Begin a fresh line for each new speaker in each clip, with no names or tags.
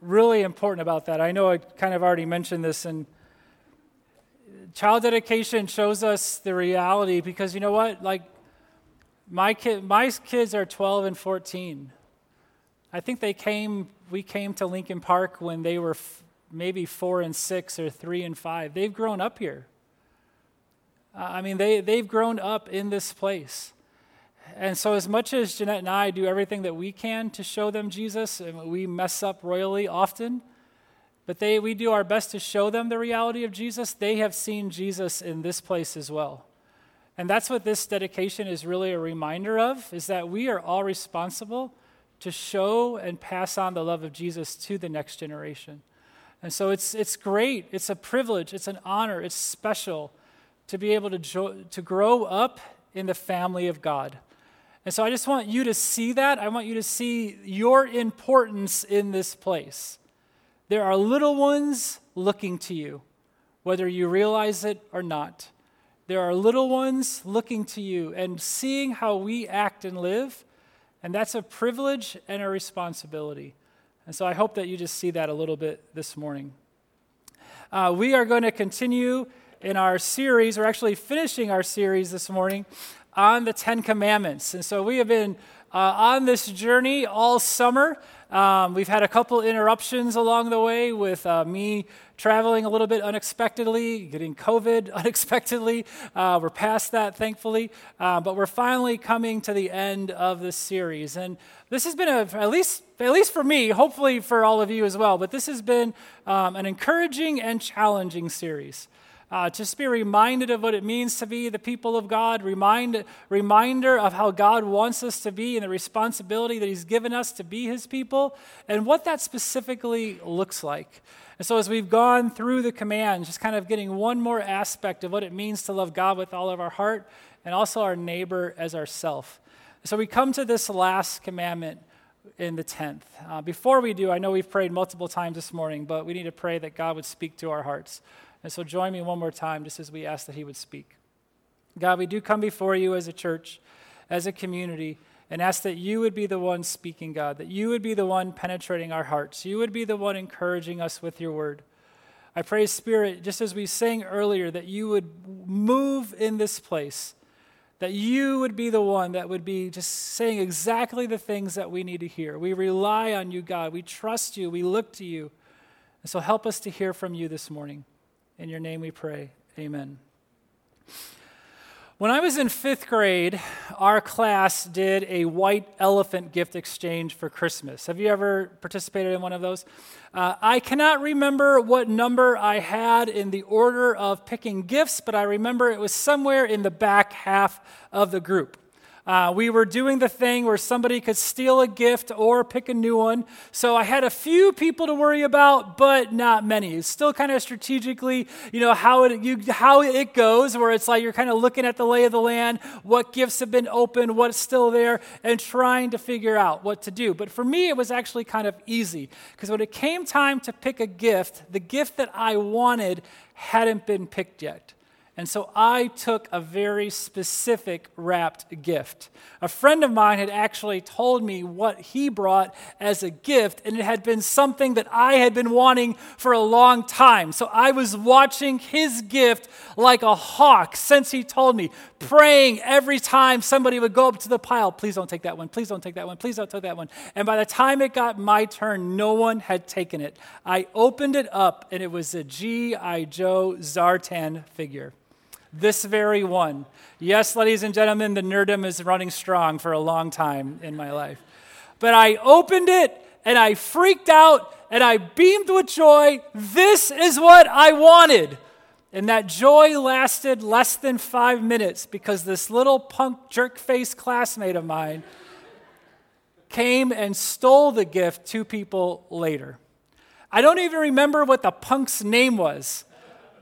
really important about that. I know I kind of already mentioned this, and child dedication shows us the reality because you know what? Like, my, kid, my kids are 12 and 14. I think they came, we came to Lincoln Park when they were f- maybe four and six or three and five. They've grown up here. I mean, they, they've grown up in this place. And so, as much as Jeanette and I do everything that we can to show them Jesus, and we mess up royally often, but they, we do our best to show them the reality of Jesus, they have seen Jesus in this place as well. And that's what this dedication is really a reminder of, is that we are all responsible to show and pass on the love of Jesus to the next generation. And so it's, it's great, it's a privilege, it's an honor, it's special to be able to, jo- to grow up in the family of God. And so I just want you to see that. I want you to see your importance in this place. There are little ones looking to you, whether you realize it or not. There are little ones looking to you and seeing how we act and live, and that's a privilege and a responsibility. And so I hope that you just see that a little bit this morning. Uh, we are going to continue in our series. We're actually finishing our series this morning on the Ten Commandments. And so we have been uh, on this journey all summer. Um, we've had a couple interruptions along the way with uh, me traveling a little bit unexpectedly, getting COVID unexpectedly. Uh, we're past that, thankfully. Uh, but we're finally coming to the end of this series. And this has been, a, at, least, at least for me, hopefully for all of you as well, but this has been um, an encouraging and challenging series uh, just be reminded of what it means to be the people of God, remind, reminder of how God wants us to be and the responsibility that He's given us to be His people, and what that specifically looks like. And so, as we've gone through the commands, just kind of getting one more aspect of what it means to love God with all of our heart and also our neighbor as ourself. So, we come to this last commandment in the 10th. Uh, before we do, I know we've prayed multiple times this morning, but we need to pray that God would speak to our hearts. And so join me one more time just as we ask that He would speak. God, we do come before you as a church, as a community, and ask that you would be the one speaking, God, that you would be the one penetrating our hearts. You would be the one encouraging us with your word. I pray, Spirit, just as we sang earlier, that you would move in this place, that you would be the one that would be just saying exactly the things that we need to hear. We rely on you, God. We trust you. We look to you. And so help us to hear from you this morning. In your name we pray. Amen. When I was in fifth grade, our class did a white elephant gift exchange for Christmas. Have you ever participated in one of those? Uh, I cannot remember what number I had in the order of picking gifts, but I remember it was somewhere in the back half of the group. Uh, we were doing the thing where somebody could steal a gift or pick a new one. So I had a few people to worry about, but not many. It's still kind of strategically, you know, how it, you, how it goes, where it's like you're kind of looking at the lay of the land, what gifts have been opened, what's still there, and trying to figure out what to do. But for me, it was actually kind of easy because when it came time to pick a gift, the gift that I wanted hadn't been picked yet. And so I took a very specific wrapped gift. A friend of mine had actually told me what he brought as a gift, and it had been something that I had been wanting for a long time. So I was watching his gift like a hawk since he told me, praying every time somebody would go up to the pile, please don't take that one, please don't take that one, please don't take that one. And by the time it got my turn, no one had taken it. I opened it up, and it was a G.I. Joe Zartan figure this very one. Yes, ladies and gentlemen, the nerdum is running strong for a long time in my life. But I opened it and I freaked out and I beamed with joy. This is what I wanted. And that joy lasted less than five minutes because this little punk jerk face classmate of mine came and stole the gift two people later. I don't even remember what the punk's name was,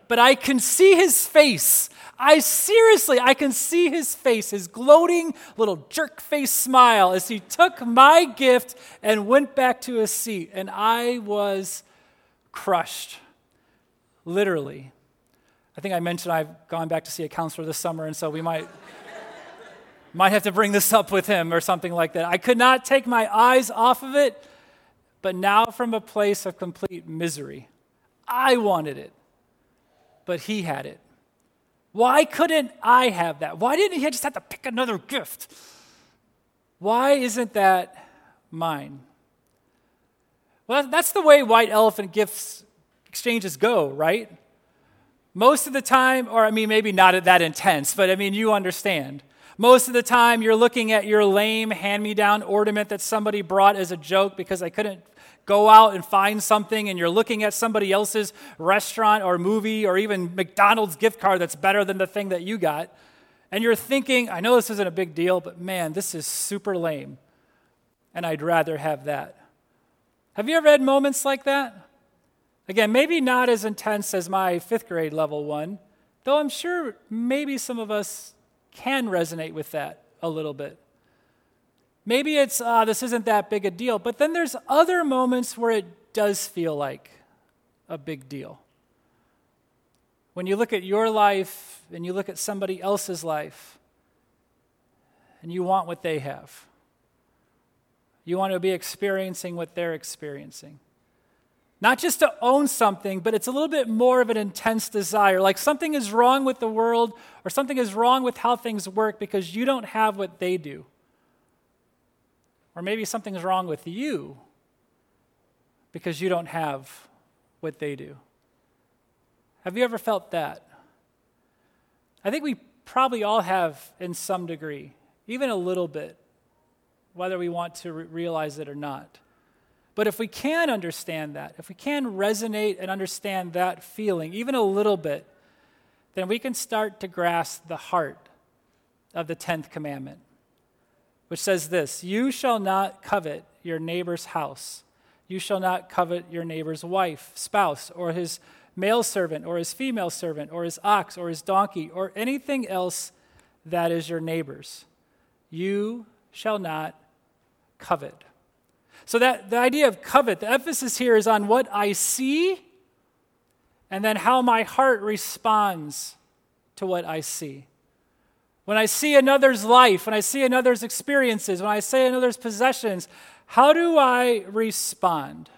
but I can see his face I seriously, I can see his face, his gloating little jerk face smile as he took my gift and went back to his seat. And I was crushed, literally. I think I mentioned I've gone back to see a counselor this summer, and so we might. might have to bring this up with him or something like that. I could not take my eyes off of it, but now from a place of complete misery. I wanted it, but he had it. Why couldn't I have that? Why didn't he just have to pick another gift? Why isn't that mine? Well, that's the way white elephant gifts exchanges go, right? Most of the time, or I mean, maybe not that intense, but I mean, you understand. Most of the time, you're looking at your lame hand me down ornament that somebody brought as a joke because I couldn't go out and find something, and you're looking at somebody else's restaurant or movie or even McDonald's gift card that's better than the thing that you got. And you're thinking, I know this isn't a big deal, but man, this is super lame. And I'd rather have that. Have you ever had moments like that? Again, maybe not as intense as my fifth grade level one, though I'm sure maybe some of us can resonate with that a little bit. Maybe it's, uh, this isn't that big a deal, but then there's other moments where it does feel like a big deal. When you look at your life and you look at somebody else's life and you want what they have, you want to be experiencing what they're experiencing. Not just to own something, but it's a little bit more of an intense desire. Like something is wrong with the world or something is wrong with how things work because you don't have what they do. Or maybe something's wrong with you because you don't have what they do. Have you ever felt that? I think we probably all have in some degree, even a little bit, whether we want to re- realize it or not. But if we can understand that, if we can resonate and understand that feeling, even a little bit, then we can start to grasp the heart of the 10th commandment, which says this You shall not covet your neighbor's house. You shall not covet your neighbor's wife, spouse, or his male servant, or his female servant, or his ox, or his donkey, or anything else that is your neighbor's. You shall not covet. So that the idea of covet, the emphasis here is on what I see and then how my heart responds to what I see. When I see another's life, when I see another's experiences, when I see another's possessions, how do I respond?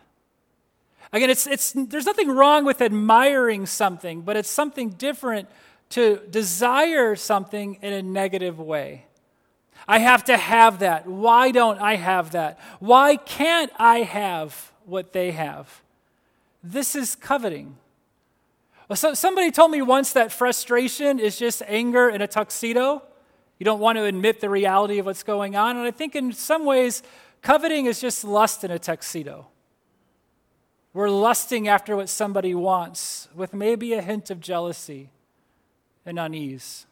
Again, it's, it's, there's nothing wrong with admiring something, but it's something different to desire something in a negative way. I have to have that. Why don't I have that? Why can't I have what they have? This is coveting. So somebody told me once that frustration is just anger in a tuxedo. You don't want to admit the reality of what's going on. And I think in some ways, coveting is just lust in a tuxedo. We're lusting after what somebody wants with maybe a hint of jealousy and unease.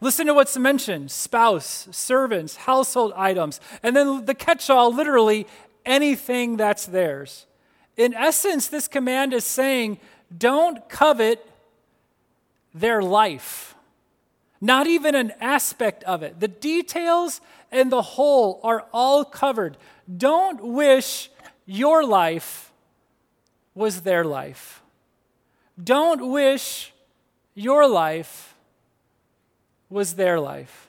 Listen to what's mentioned spouse, servants, household items, and then the catch all literally anything that's theirs. In essence, this command is saying don't covet their life, not even an aspect of it. The details and the whole are all covered. Don't wish your life was their life. Don't wish your life was their life.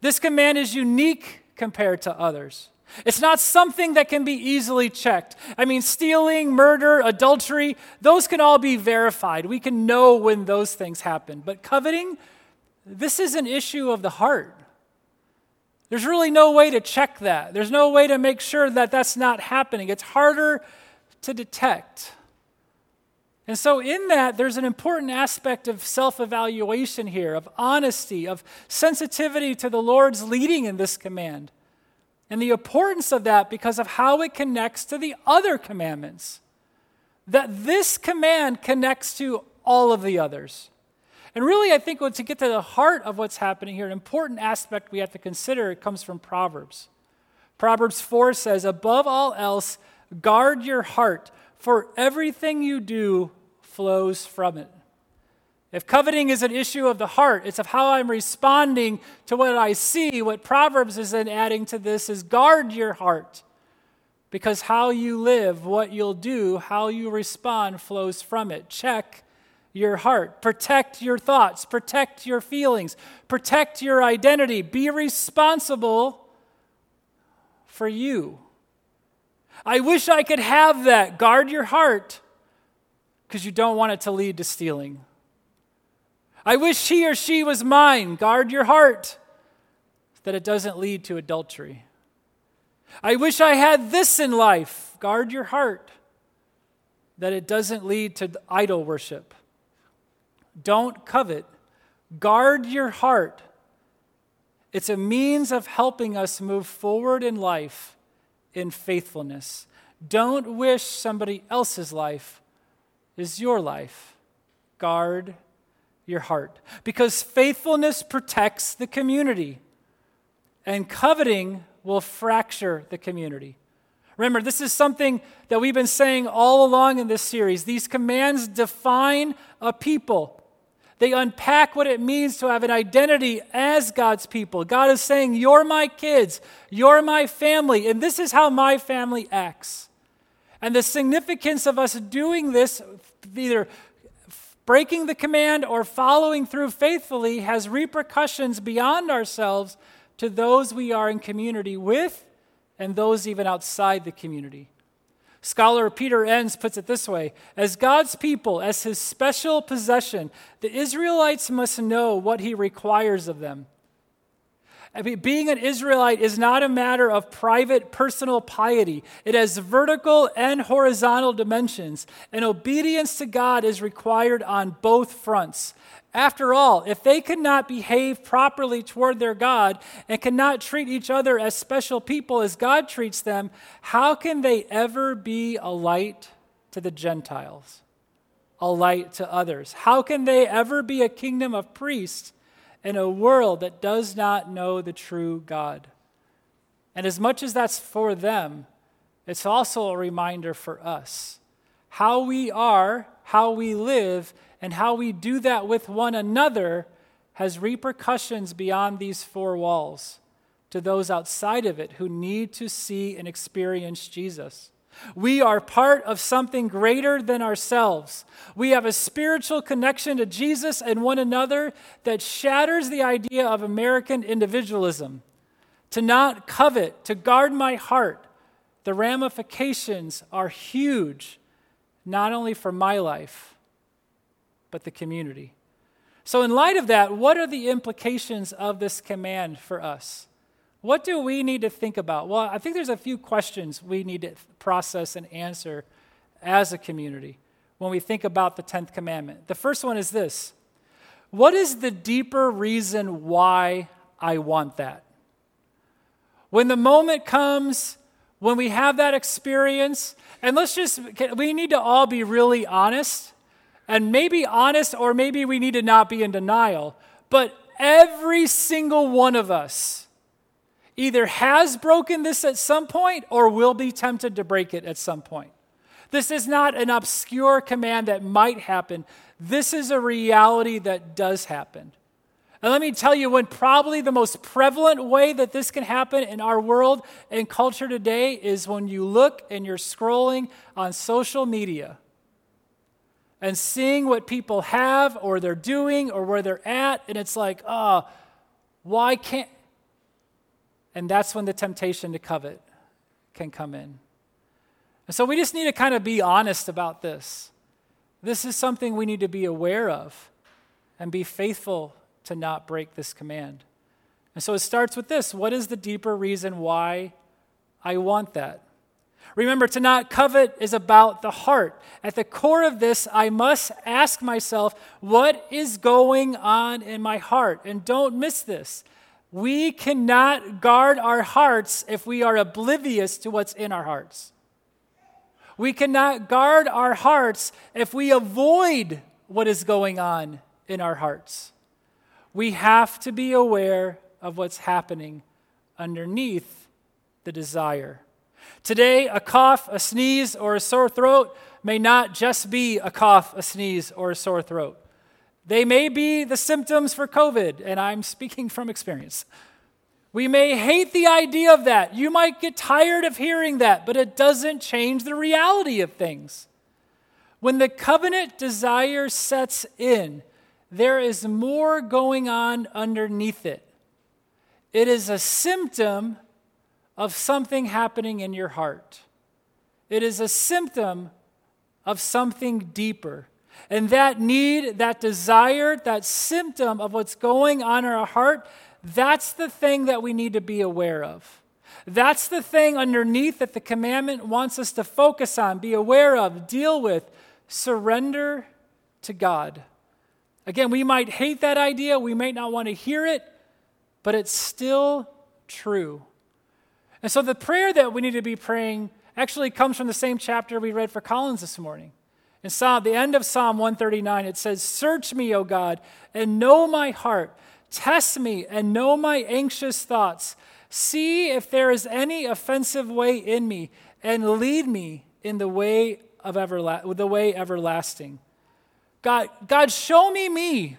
This command is unique compared to others. It's not something that can be easily checked. I mean, stealing, murder, adultery, those can all be verified. We can know when those things happen. But coveting, this is an issue of the heart. There's really no way to check that. There's no way to make sure that that's not happening. It's harder to detect. And so, in that, there's an important aspect of self evaluation here, of honesty, of sensitivity to the Lord's leading in this command. And the importance of that because of how it connects to the other commandments. That this command connects to all of the others. And really, I think to get to the heart of what's happening here, an important aspect we have to consider it comes from Proverbs. Proverbs 4 says, Above all else, guard your heart, for everything you do flows from it. If coveting is an issue of the heart, it's of how I'm responding to what I see. What Proverbs is then adding to this is guard your heart. Because how you live, what you'll do, how you respond flows from it. Check your heart. Protect your thoughts. Protect your feelings. Protect your identity. Be responsible for you I wish I could have that. Guard your heart because you don't want it to lead to stealing. I wish he or she was mine. Guard your heart that it doesn't lead to adultery. I wish I had this in life. Guard your heart that it doesn't lead to idol worship. Don't covet. Guard your heart. It's a means of helping us move forward in life in faithfulness. Don't wish somebody else's life is your life. Guard your heart. Because faithfulness protects the community, and coveting will fracture the community. Remember, this is something that we've been saying all along in this series. These commands define a people. They unpack what it means to have an identity as God's people. God is saying, You're my kids, you're my family, and this is how my family acts. And the significance of us doing this, either breaking the command or following through faithfully, has repercussions beyond ourselves to those we are in community with and those even outside the community. Scholar Peter Enns puts it this way As God's people, as his special possession, the Israelites must know what he requires of them. I mean, being an Israelite is not a matter of private, personal piety. It has vertical and horizontal dimensions, and obedience to God is required on both fronts. After all, if they cannot behave properly toward their God and cannot treat each other as special people as God treats them, how can they ever be a light to the Gentiles, a light to others? How can they ever be a kingdom of priests in a world that does not know the true God? And as much as that's for them, it's also a reminder for us. How we are, how we live, and how we do that with one another has repercussions beyond these four walls to those outside of it who need to see and experience Jesus. We are part of something greater than ourselves. We have a spiritual connection to Jesus and one another that shatters the idea of American individualism. To not covet, to guard my heart, the ramifications are huge, not only for my life, but the community. So, in light of that, what are the implications of this command for us? What do we need to think about? Well, I think there's a few questions we need to process and answer as a community when we think about the 10th commandment. The first one is this What is the deeper reason why I want that? When the moment comes, when we have that experience, and let's just, we need to all be really honest and maybe honest, or maybe we need to not be in denial. But every single one of us either has broken this at some point or will be tempted to break it at some point. This is not an obscure command that might happen. This is a reality that does happen. And let me tell you, when probably the most prevalent way that this can happen in our world and culture today is when you look and you're scrolling on social media and seeing what people have or they're doing or where they're at, and it's like, oh, why can't. And that's when the temptation to covet can come in. And so we just need to kind of be honest about this. This is something we need to be aware of and be faithful to not break this command. And so it starts with this what is the deeper reason why I want that? Remember, to not covet is about the heart. At the core of this, I must ask myself, what is going on in my heart? And don't miss this. We cannot guard our hearts if we are oblivious to what's in our hearts. We cannot guard our hearts if we avoid what is going on in our hearts. We have to be aware of what's happening underneath the desire. Today, a cough, a sneeze, or a sore throat may not just be a cough, a sneeze, or a sore throat. They may be the symptoms for COVID, and I'm speaking from experience. We may hate the idea of that. You might get tired of hearing that, but it doesn't change the reality of things. When the covenant desire sets in, there is more going on underneath it. It is a symptom of something happening in your heart. it is a symptom of something deeper. And that need, that desire, that symptom of what's going on in our heart, that's the thing that we need to be aware of. That's the thing underneath that the commandment wants us to focus on, be aware of, deal with, surrender to God. Again, we might hate that idea, we might not want to hear it, but it's still true. And so the prayer that we need to be praying actually comes from the same chapter we read for Collins this morning. In Psalm, the end of Psalm 139, it says, Search me, O God, and know my heart. Test me and know my anxious thoughts. See if there is any offensive way in me, and lead me in the way of everla- the way everlasting. God, God, show me me.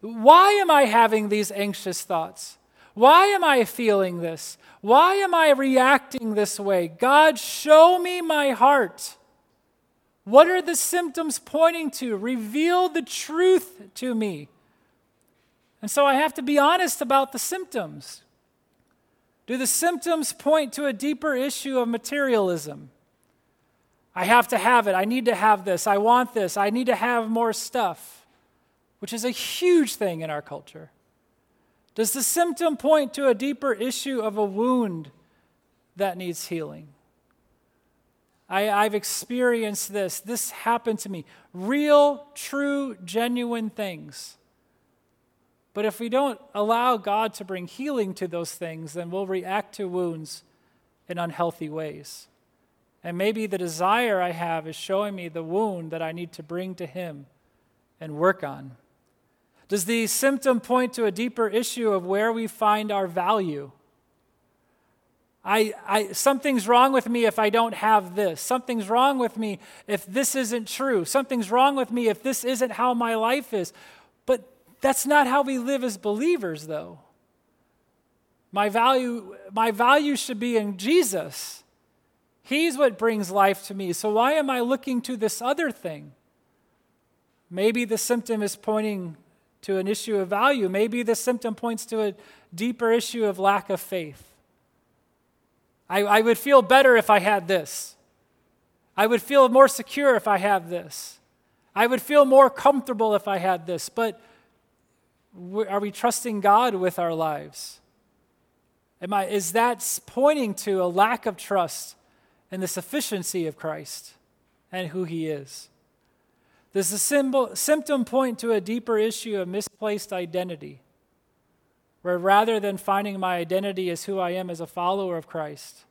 Why am I having these anxious thoughts? Why am I feeling this? Why am I reacting this way? God, show me my heart. What are the symptoms pointing to? Reveal the truth to me. And so I have to be honest about the symptoms. Do the symptoms point to a deeper issue of materialism? I have to have it. I need to have this. I want this. I need to have more stuff, which is a huge thing in our culture. Does the symptom point to a deeper issue of a wound that needs healing? I, have experienced this. This happened to me. Real, true, genuine things. But if we don't allow God to bring healing to those things, then we'll react to wounds in unhealthy ways. And maybe the desire I have is showing me the wound that I need to bring to Him and work on. Does the symptom point to a deeper issue of where we find our value? I, I, something's wrong with me if I don't have this. Something's wrong with me if this isn't true. Something's wrong with me if this isn't how my life is. But that's not how we live as believers, though. My value, my value should be in Jesus. He's what brings life to me. So why am I looking to this other thing? Maybe the symptom is pointing to an issue of value. Maybe the symptom points to a deeper issue of lack of faith. I, I would feel better if I had this. I would feel more secure if I have this. I would feel more comfortable if I had this. But are we trusting God with our lives? Am I, is that pointing to a lack of trust in the sufficiency of Christ and who He is? Does the symbol, symptom point to a deeper issue of misplaced identity? Where rather than finding my identity as who I am as a follower of Christ,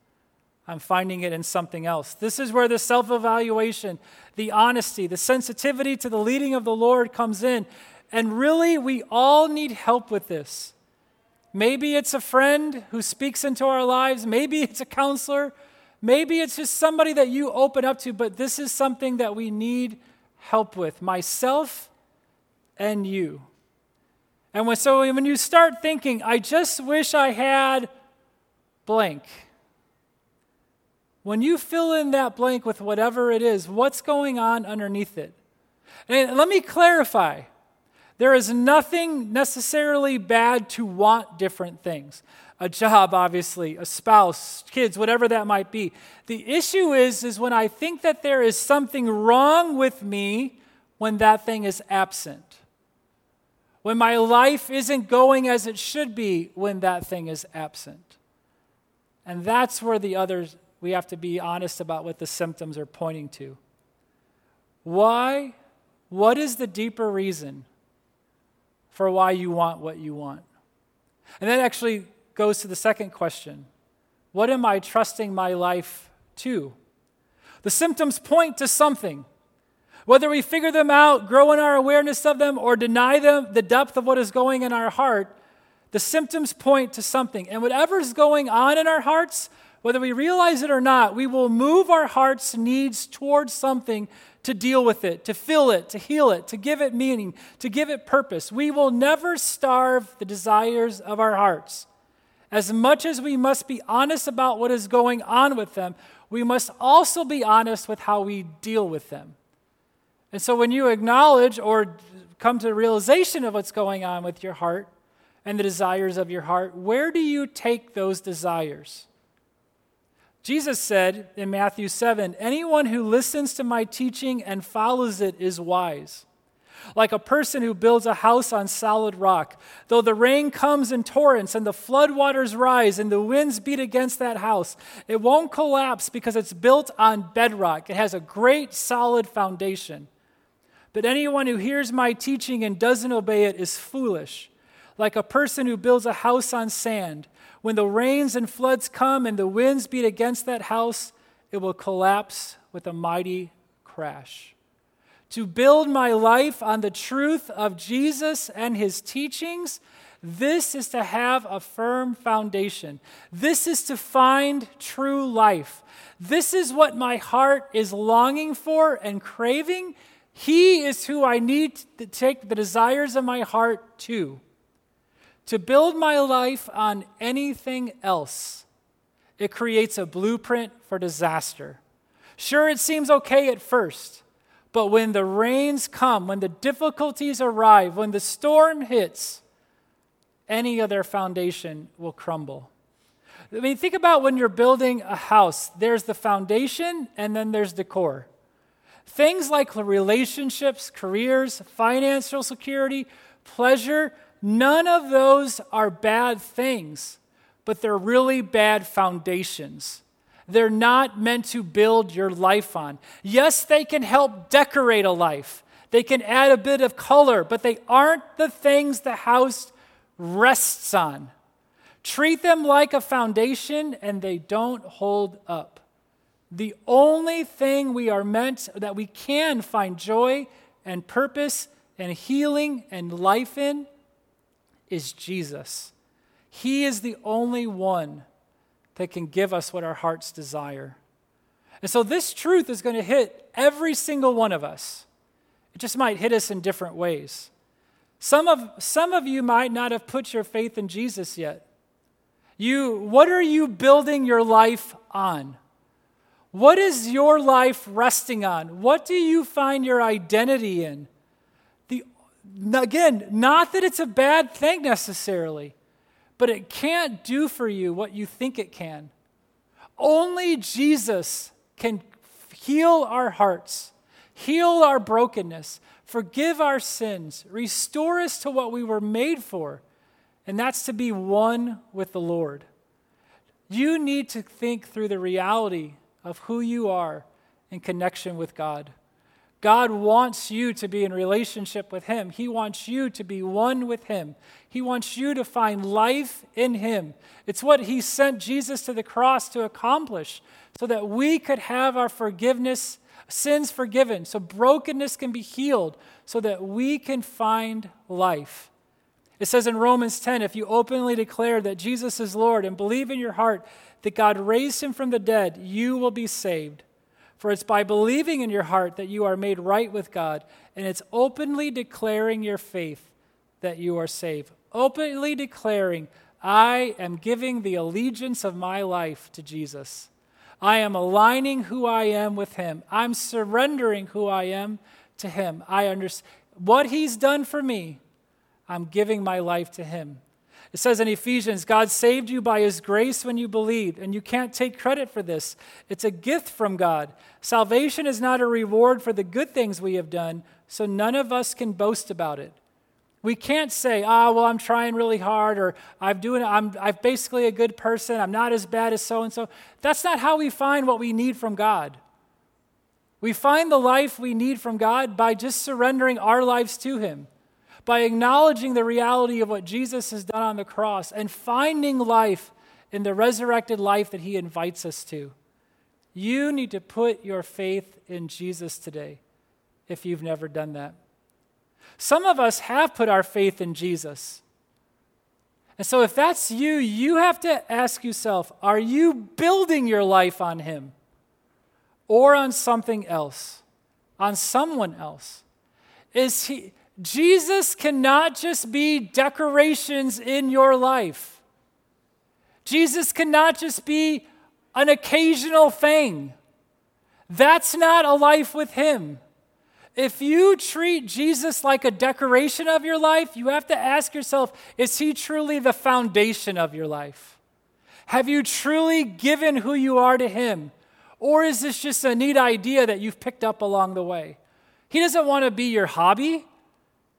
I'm finding it in something else. This is where the self evaluation, the honesty, the sensitivity to the leading of the Lord comes in. And really, we all need help with this. Maybe it's a friend who speaks into our lives, maybe it's a counselor, maybe it's just somebody that you open up to, but this is something that we need help with myself and you. And when, so when you start thinking, I just wish I had blank, when you fill in that blank with whatever it is, what's going on underneath it? And let me clarify there is nothing necessarily bad to want different things a job, obviously, a spouse, kids, whatever that might be. The issue is, is when I think that there is something wrong with me when that thing is absent. When my life isn't going as it should be when that thing is absent. And that's where the others, we have to be honest about what the symptoms are pointing to. Why? What is the deeper reason for why you want what you want? And that actually goes to the second question What am I trusting my life to? The symptoms point to something. Whether we figure them out, grow in our awareness of them, or deny them the depth of what is going in our heart, the symptoms point to something. And whatever is going on in our hearts, whether we realize it or not, we will move our heart's needs towards something to deal with it, to fill it, to heal it, to give it meaning, to give it purpose. We will never starve the desires of our hearts. As much as we must be honest about what is going on with them, we must also be honest with how we deal with them. And so when you acknowledge or come to the realization of what's going on with your heart and the desires of your heart, where do you take those desires? Jesus said in Matthew 7 Anyone who listens to my teaching and follows it is wise. Like a person who builds a house on solid rock. Though the rain comes in torrents and the floodwaters rise and the winds beat against that house, it won't collapse because it's built on bedrock. It has a great solid foundation. But anyone who hears my teaching and doesn't obey it is foolish. Like a person who builds a house on sand. When the rains and floods come and the winds beat against that house, it will collapse with a mighty crash. To build my life on the truth of Jesus and his teachings, this is to have a firm foundation. This is to find true life. This is what my heart is longing for and craving. He is who I need to take the desires of my heart to. To build my life on anything else, it creates a blueprint for disaster. Sure, it seems okay at first, but when the rains come, when the difficulties arrive, when the storm hits, any other foundation will crumble. I mean, think about when you're building a house there's the foundation, and then there's the core. Things like relationships, careers, financial security, pleasure, None of those are bad things, but they're really bad foundations. They're not meant to build your life on. Yes, they can help decorate a life, they can add a bit of color, but they aren't the things the house rests on. Treat them like a foundation and they don't hold up. The only thing we are meant that we can find joy and purpose and healing and life in is Jesus. He is the only one that can give us what our hearts desire. And so this truth is going to hit every single one of us. It just might hit us in different ways. Some of, some of you might not have put your faith in Jesus yet. You, what are you building your life on? What is your life resting on? What do you find your identity in? Again, not that it's a bad thing necessarily, but it can't do for you what you think it can. Only Jesus can heal our hearts, heal our brokenness, forgive our sins, restore us to what we were made for, and that's to be one with the Lord. You need to think through the reality of who you are in connection with God. God wants you to be in relationship with Him. He wants you to be one with Him. He wants you to find life in Him. It's what He sent Jesus to the cross to accomplish so that we could have our forgiveness, sins forgiven, so brokenness can be healed, so that we can find life. It says in Romans 10 if you openly declare that Jesus is Lord and believe in your heart that God raised Him from the dead, you will be saved. For it's by believing in your heart that you are made right with God, and it's openly declaring your faith that you are saved. Openly declaring, I am giving the allegiance of my life to Jesus. I am aligning who I am with Him. I'm surrendering who I am to Him. I understand what He's done for me. I'm giving my life to Him. It says in Ephesians, God saved you by his grace when you believed, and you can't take credit for this. It's a gift from God. Salvation is not a reward for the good things we have done, so none of us can boast about it. We can't say, "Ah, well, I'm trying really hard," or "I'm doing, I'm, I'm basically a good person. I'm not as bad as so and so." That's not how we find what we need from God. We find the life we need from God by just surrendering our lives to Him by acknowledging the reality of what Jesus has done on the cross and finding life in the resurrected life that he invites us to. You need to put your faith in Jesus today if you've never done that. Some of us have put our faith in Jesus. And so, if that's you, you have to ask yourself are you building your life on Him or on something else, on someone else? Is he, Jesus cannot just be decorations in your life. Jesus cannot just be an occasional thing. That's not a life with Him. If you treat Jesus like a decoration of your life, you have to ask yourself is He truly the foundation of your life? Have you truly given who you are to Him? Or is this just a neat idea that you've picked up along the way? He doesn't want to be your hobby.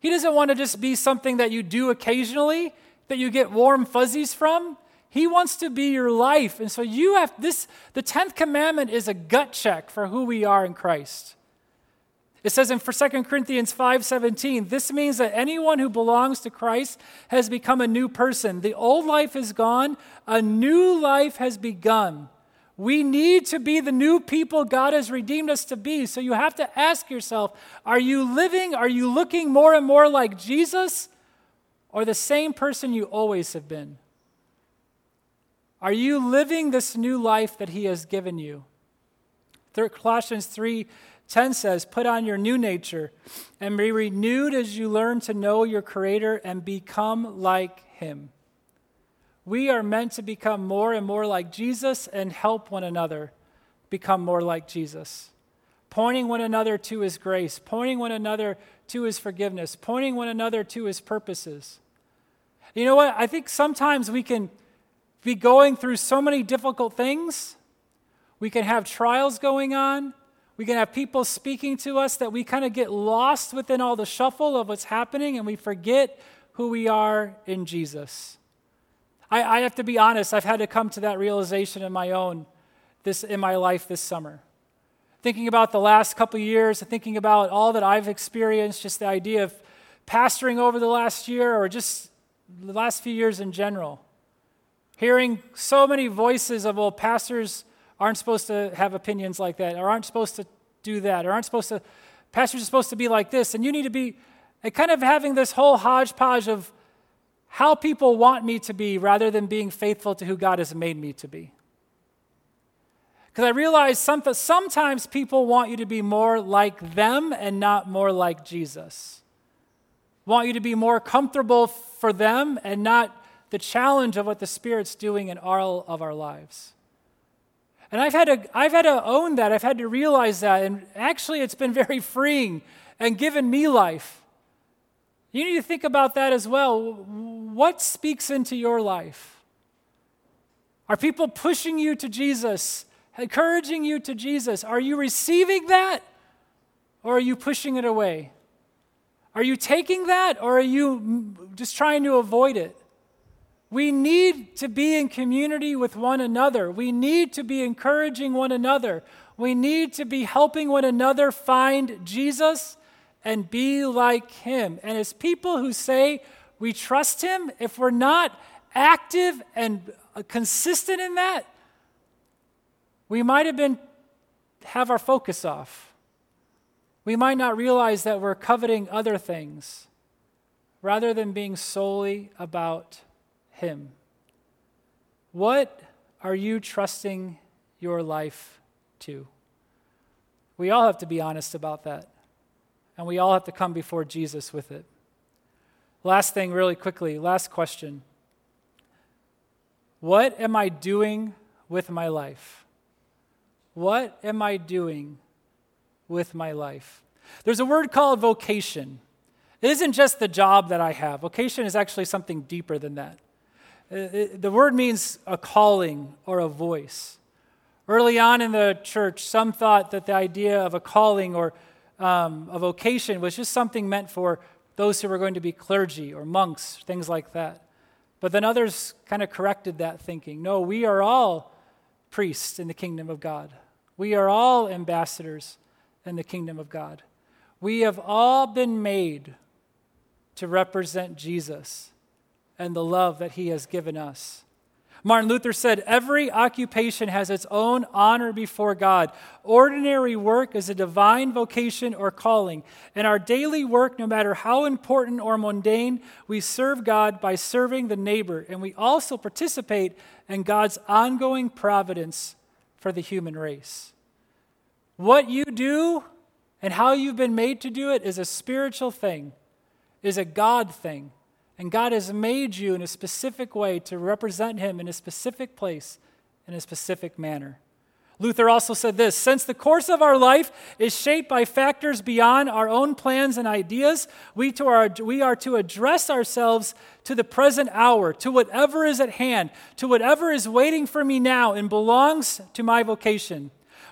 He doesn't want to just be something that you do occasionally, that you get warm fuzzies from. He wants to be your life. And so you have this the 10th commandment is a gut check for who we are in Christ. It says in 2 Corinthians 5:17, this means that anyone who belongs to Christ has become a new person. The old life is gone, a new life has begun. We need to be the new people God has redeemed us to be. So you have to ask yourself, are you living, are you looking more and more like Jesus or the same person you always have been? Are you living this new life that he has given you? Colossians 3 10 says, Put on your new nature and be renewed as you learn to know your Creator and become like Him. We are meant to become more and more like Jesus and help one another become more like Jesus. Pointing one another to His grace, pointing one another to His forgiveness, pointing one another to His purposes. You know what? I think sometimes we can be going through so many difficult things. We can have trials going on. We can have people speaking to us that we kind of get lost within all the shuffle of what's happening and we forget who we are in Jesus. I, I have to be honest, I've had to come to that realization in my own, this, in my life this summer. Thinking about the last couple years, thinking about all that I've experienced, just the idea of pastoring over the last year or just the last few years in general. Hearing so many voices of, well, pastors aren't supposed to have opinions like that, or aren't supposed to do that, or aren't supposed to, pastors are supposed to be like this, and you need to be, kind of having this whole hodgepodge of how people want me to be rather than being faithful to who God has made me to be. Because I realize some, sometimes people want you to be more like them and not more like Jesus. Want you to be more comfortable for them and not the challenge of what the Spirit's doing in all of our lives. And I've had, to, I've had to own that. I've had to realize that. And actually, it's been very freeing and given me life. You need to think about that as well. What speaks into your life? Are people pushing you to Jesus, encouraging you to Jesus? Are you receiving that or are you pushing it away? Are you taking that or are you just trying to avoid it? We need to be in community with one another. We need to be encouraging one another. We need to be helping one another find Jesus and be like him. And as people who say we trust him, if we're not active and uh, consistent in that, we might have been have our focus off. We might not realize that we're coveting other things rather than being solely about him. What are you trusting your life to? We all have to be honest about that. And we all have to come before Jesus with it. Last thing, really quickly, last question. What am I doing with my life? What am I doing with my life? There's a word called vocation. It isn't just the job that I have, vocation is actually something deeper than that. Uh, the word means a calling or a voice. Early on in the church, some thought that the idea of a calling or um, a vocation was just something meant for those who were going to be clergy or monks, things like that. But then others kind of corrected that thinking. No, we are all priests in the kingdom of God. We are all ambassadors in the kingdom of God. We have all been made to represent Jesus and the love that he has given us. Martin Luther said, Every occupation has its own honor before God. Ordinary work is a divine vocation or calling. In our daily work, no matter how important or mundane, we serve God by serving the neighbor, and we also participate in God's ongoing providence for the human race. What you do and how you've been made to do it is a spiritual thing, is a God thing. And God has made you in a specific way to represent Him in a specific place, in a specific manner. Luther also said this Since the course of our life is shaped by factors beyond our own plans and ideas, we, to our, we are to address ourselves to the present hour, to whatever is at hand, to whatever is waiting for me now and belongs to my vocation.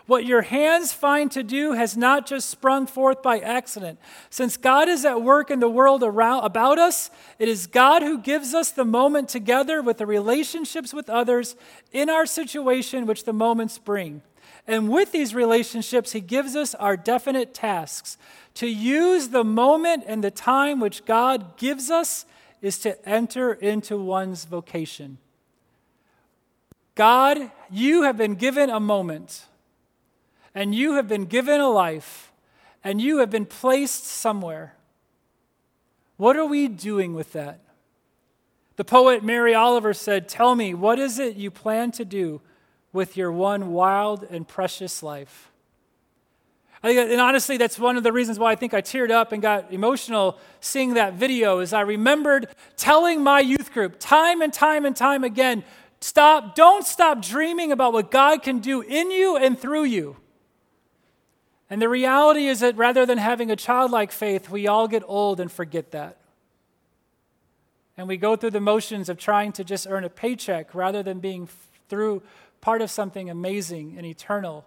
What your hands find to do has not just sprung forth by accident. Since God is at work in the world around, about us, it is God who gives us the moment together with the relationships with others in our situation which the moments bring. And with these relationships, He gives us our definite tasks. To use the moment and the time which God gives us is to enter into one's vocation. God, you have been given a moment and you have been given a life and you have been placed somewhere. What are we doing with that? The poet Mary Oliver said, Tell me, what is it you plan to do with your one wild and precious life? I think, and honestly, that's one of the reasons why I think I teared up and got emotional seeing that video. Is I remembered telling my youth group time and time and time again, stop, don't stop dreaming about what God can do in you and through you. And the reality is that rather than having a childlike faith, we all get old and forget that. And we go through the motions of trying to just earn a paycheck rather than being through part of something amazing and eternal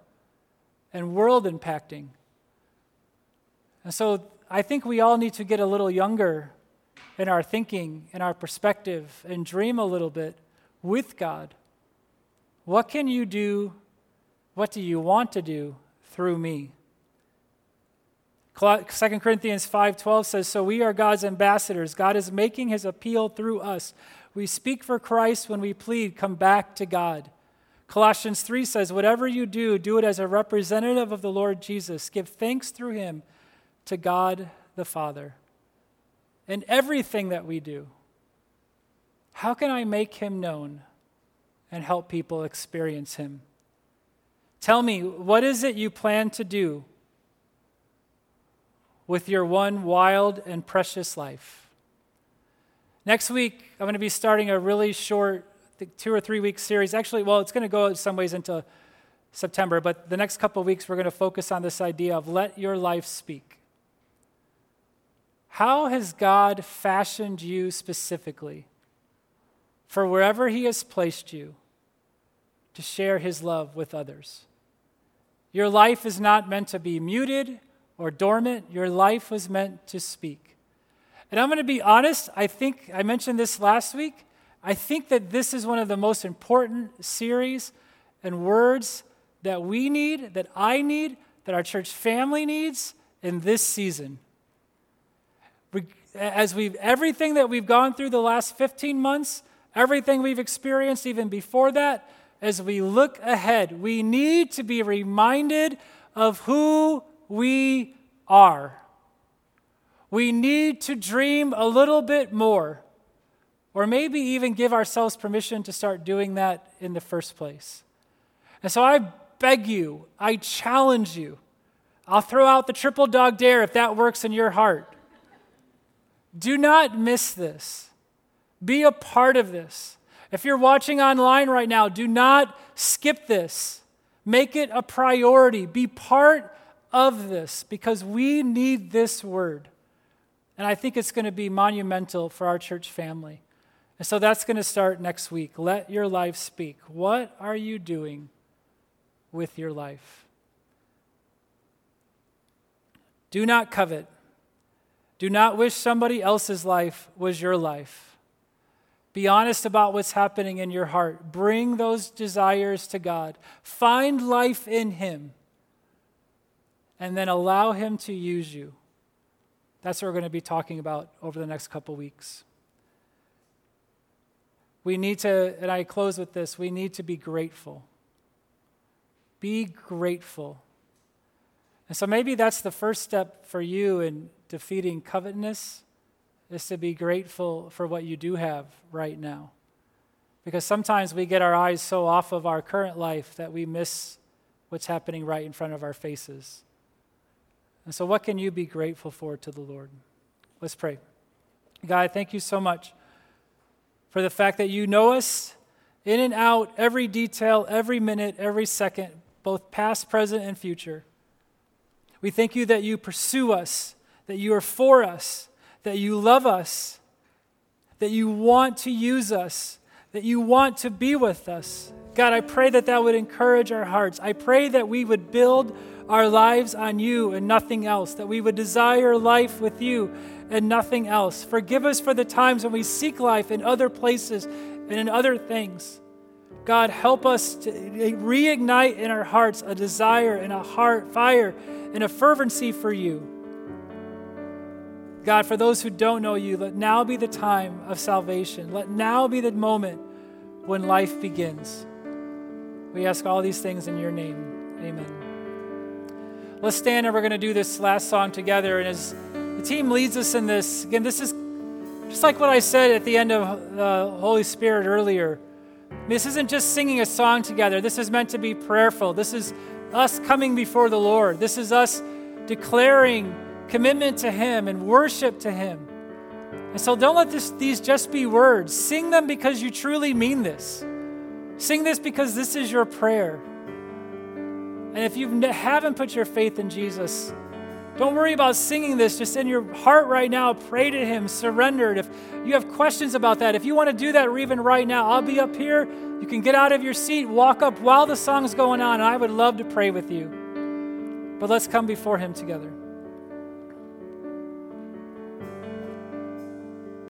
and world impacting. And so I think we all need to get a little younger in our thinking, in our perspective, and dream a little bit with God. What can you do? What do you want to do through me? 2 Corinthians 5:12 says, "So we are God's ambassadors. God is making his appeal through us. We speak for Christ when we plead, come back to God." Colossians 3 says, "Whatever you do, do it as a representative of the Lord Jesus. Give thanks through him to God the Father." In everything that we do, how can I make him known and help people experience him? Tell me, what is it you plan to do with your one wild and precious life. Next week, I'm going to be starting a really short, two or three week series. Actually, well, it's going to go some ways into September, but the next couple weeks, we're going to focus on this idea of let your life speak. How has God fashioned you specifically for wherever He has placed you to share His love with others? Your life is not meant to be muted or dormant. Your life was meant to speak. And I'm going to be honest, I think I mentioned this last week. I think that this is one of the most important series and words that we need, that I need, that our church family needs in this season. As we've everything that we've gone through the last 15 months, everything we've experienced even before that, as we look ahead, we need to be reminded of who we are. We need to dream a little bit more, or maybe even give ourselves permission to start doing that in the first place. And so I beg you, I challenge you. I'll throw out the triple dog dare if that works in your heart. Do not miss this. Be a part of this. If you're watching online right now, do not skip this. Make it a priority. Be part of this because we need this word. And I think it's going to be monumental for our church family. And so that's going to start next week. Let your life speak. What are you doing with your life? Do not covet. Do not wish somebody else's life was your life. Be honest about what's happening in your heart. Bring those desires to God. Find life in Him and then allow Him to use you. That's what we're going to be talking about over the next couple weeks. We need to, and I close with this we need to be grateful. Be grateful. And so maybe that's the first step for you in defeating covetousness is to be grateful for what you do have right now. Because sometimes we get our eyes so off of our current life that we miss what's happening right in front of our faces. And so, what can you be grateful for to the Lord? Let's pray. God, thank you so much for the fact that you know us in and out, every detail, every minute, every second, both past, present, and future. We thank you that you pursue us, that you are for us, that you love us, that you want to use us, that you want to be with us. God, I pray that that would encourage our hearts. I pray that we would build our lives on you and nothing else, that we would desire life with you and nothing else. Forgive us for the times when we seek life in other places and in other things. God, help us to reignite in our hearts a desire and a heart fire and a fervency for you. God, for those who don't know you, let now be the time of salvation. Let now be the moment when life begins. We ask all these things in your name. Amen. Let's stand and we're going to do this last song together. And as the team leads us in this, again, this is just like what I said at the end of the Holy Spirit earlier. This isn't just singing a song together. This is meant to be prayerful. This is us coming before the Lord. This is us declaring commitment to Him and worship to Him. And so don't let this, these just be words. Sing them because you truly mean this. Sing this because this is your prayer. And if you haven't put your faith in Jesus, don't worry about singing this. Just in your heart right now, pray to Him, surrender it. If you have questions about that, if you want to do that, even right now, I'll be up here. You can get out of your seat, walk up while the song's going on, and I would love to pray with you. But let's come before Him together.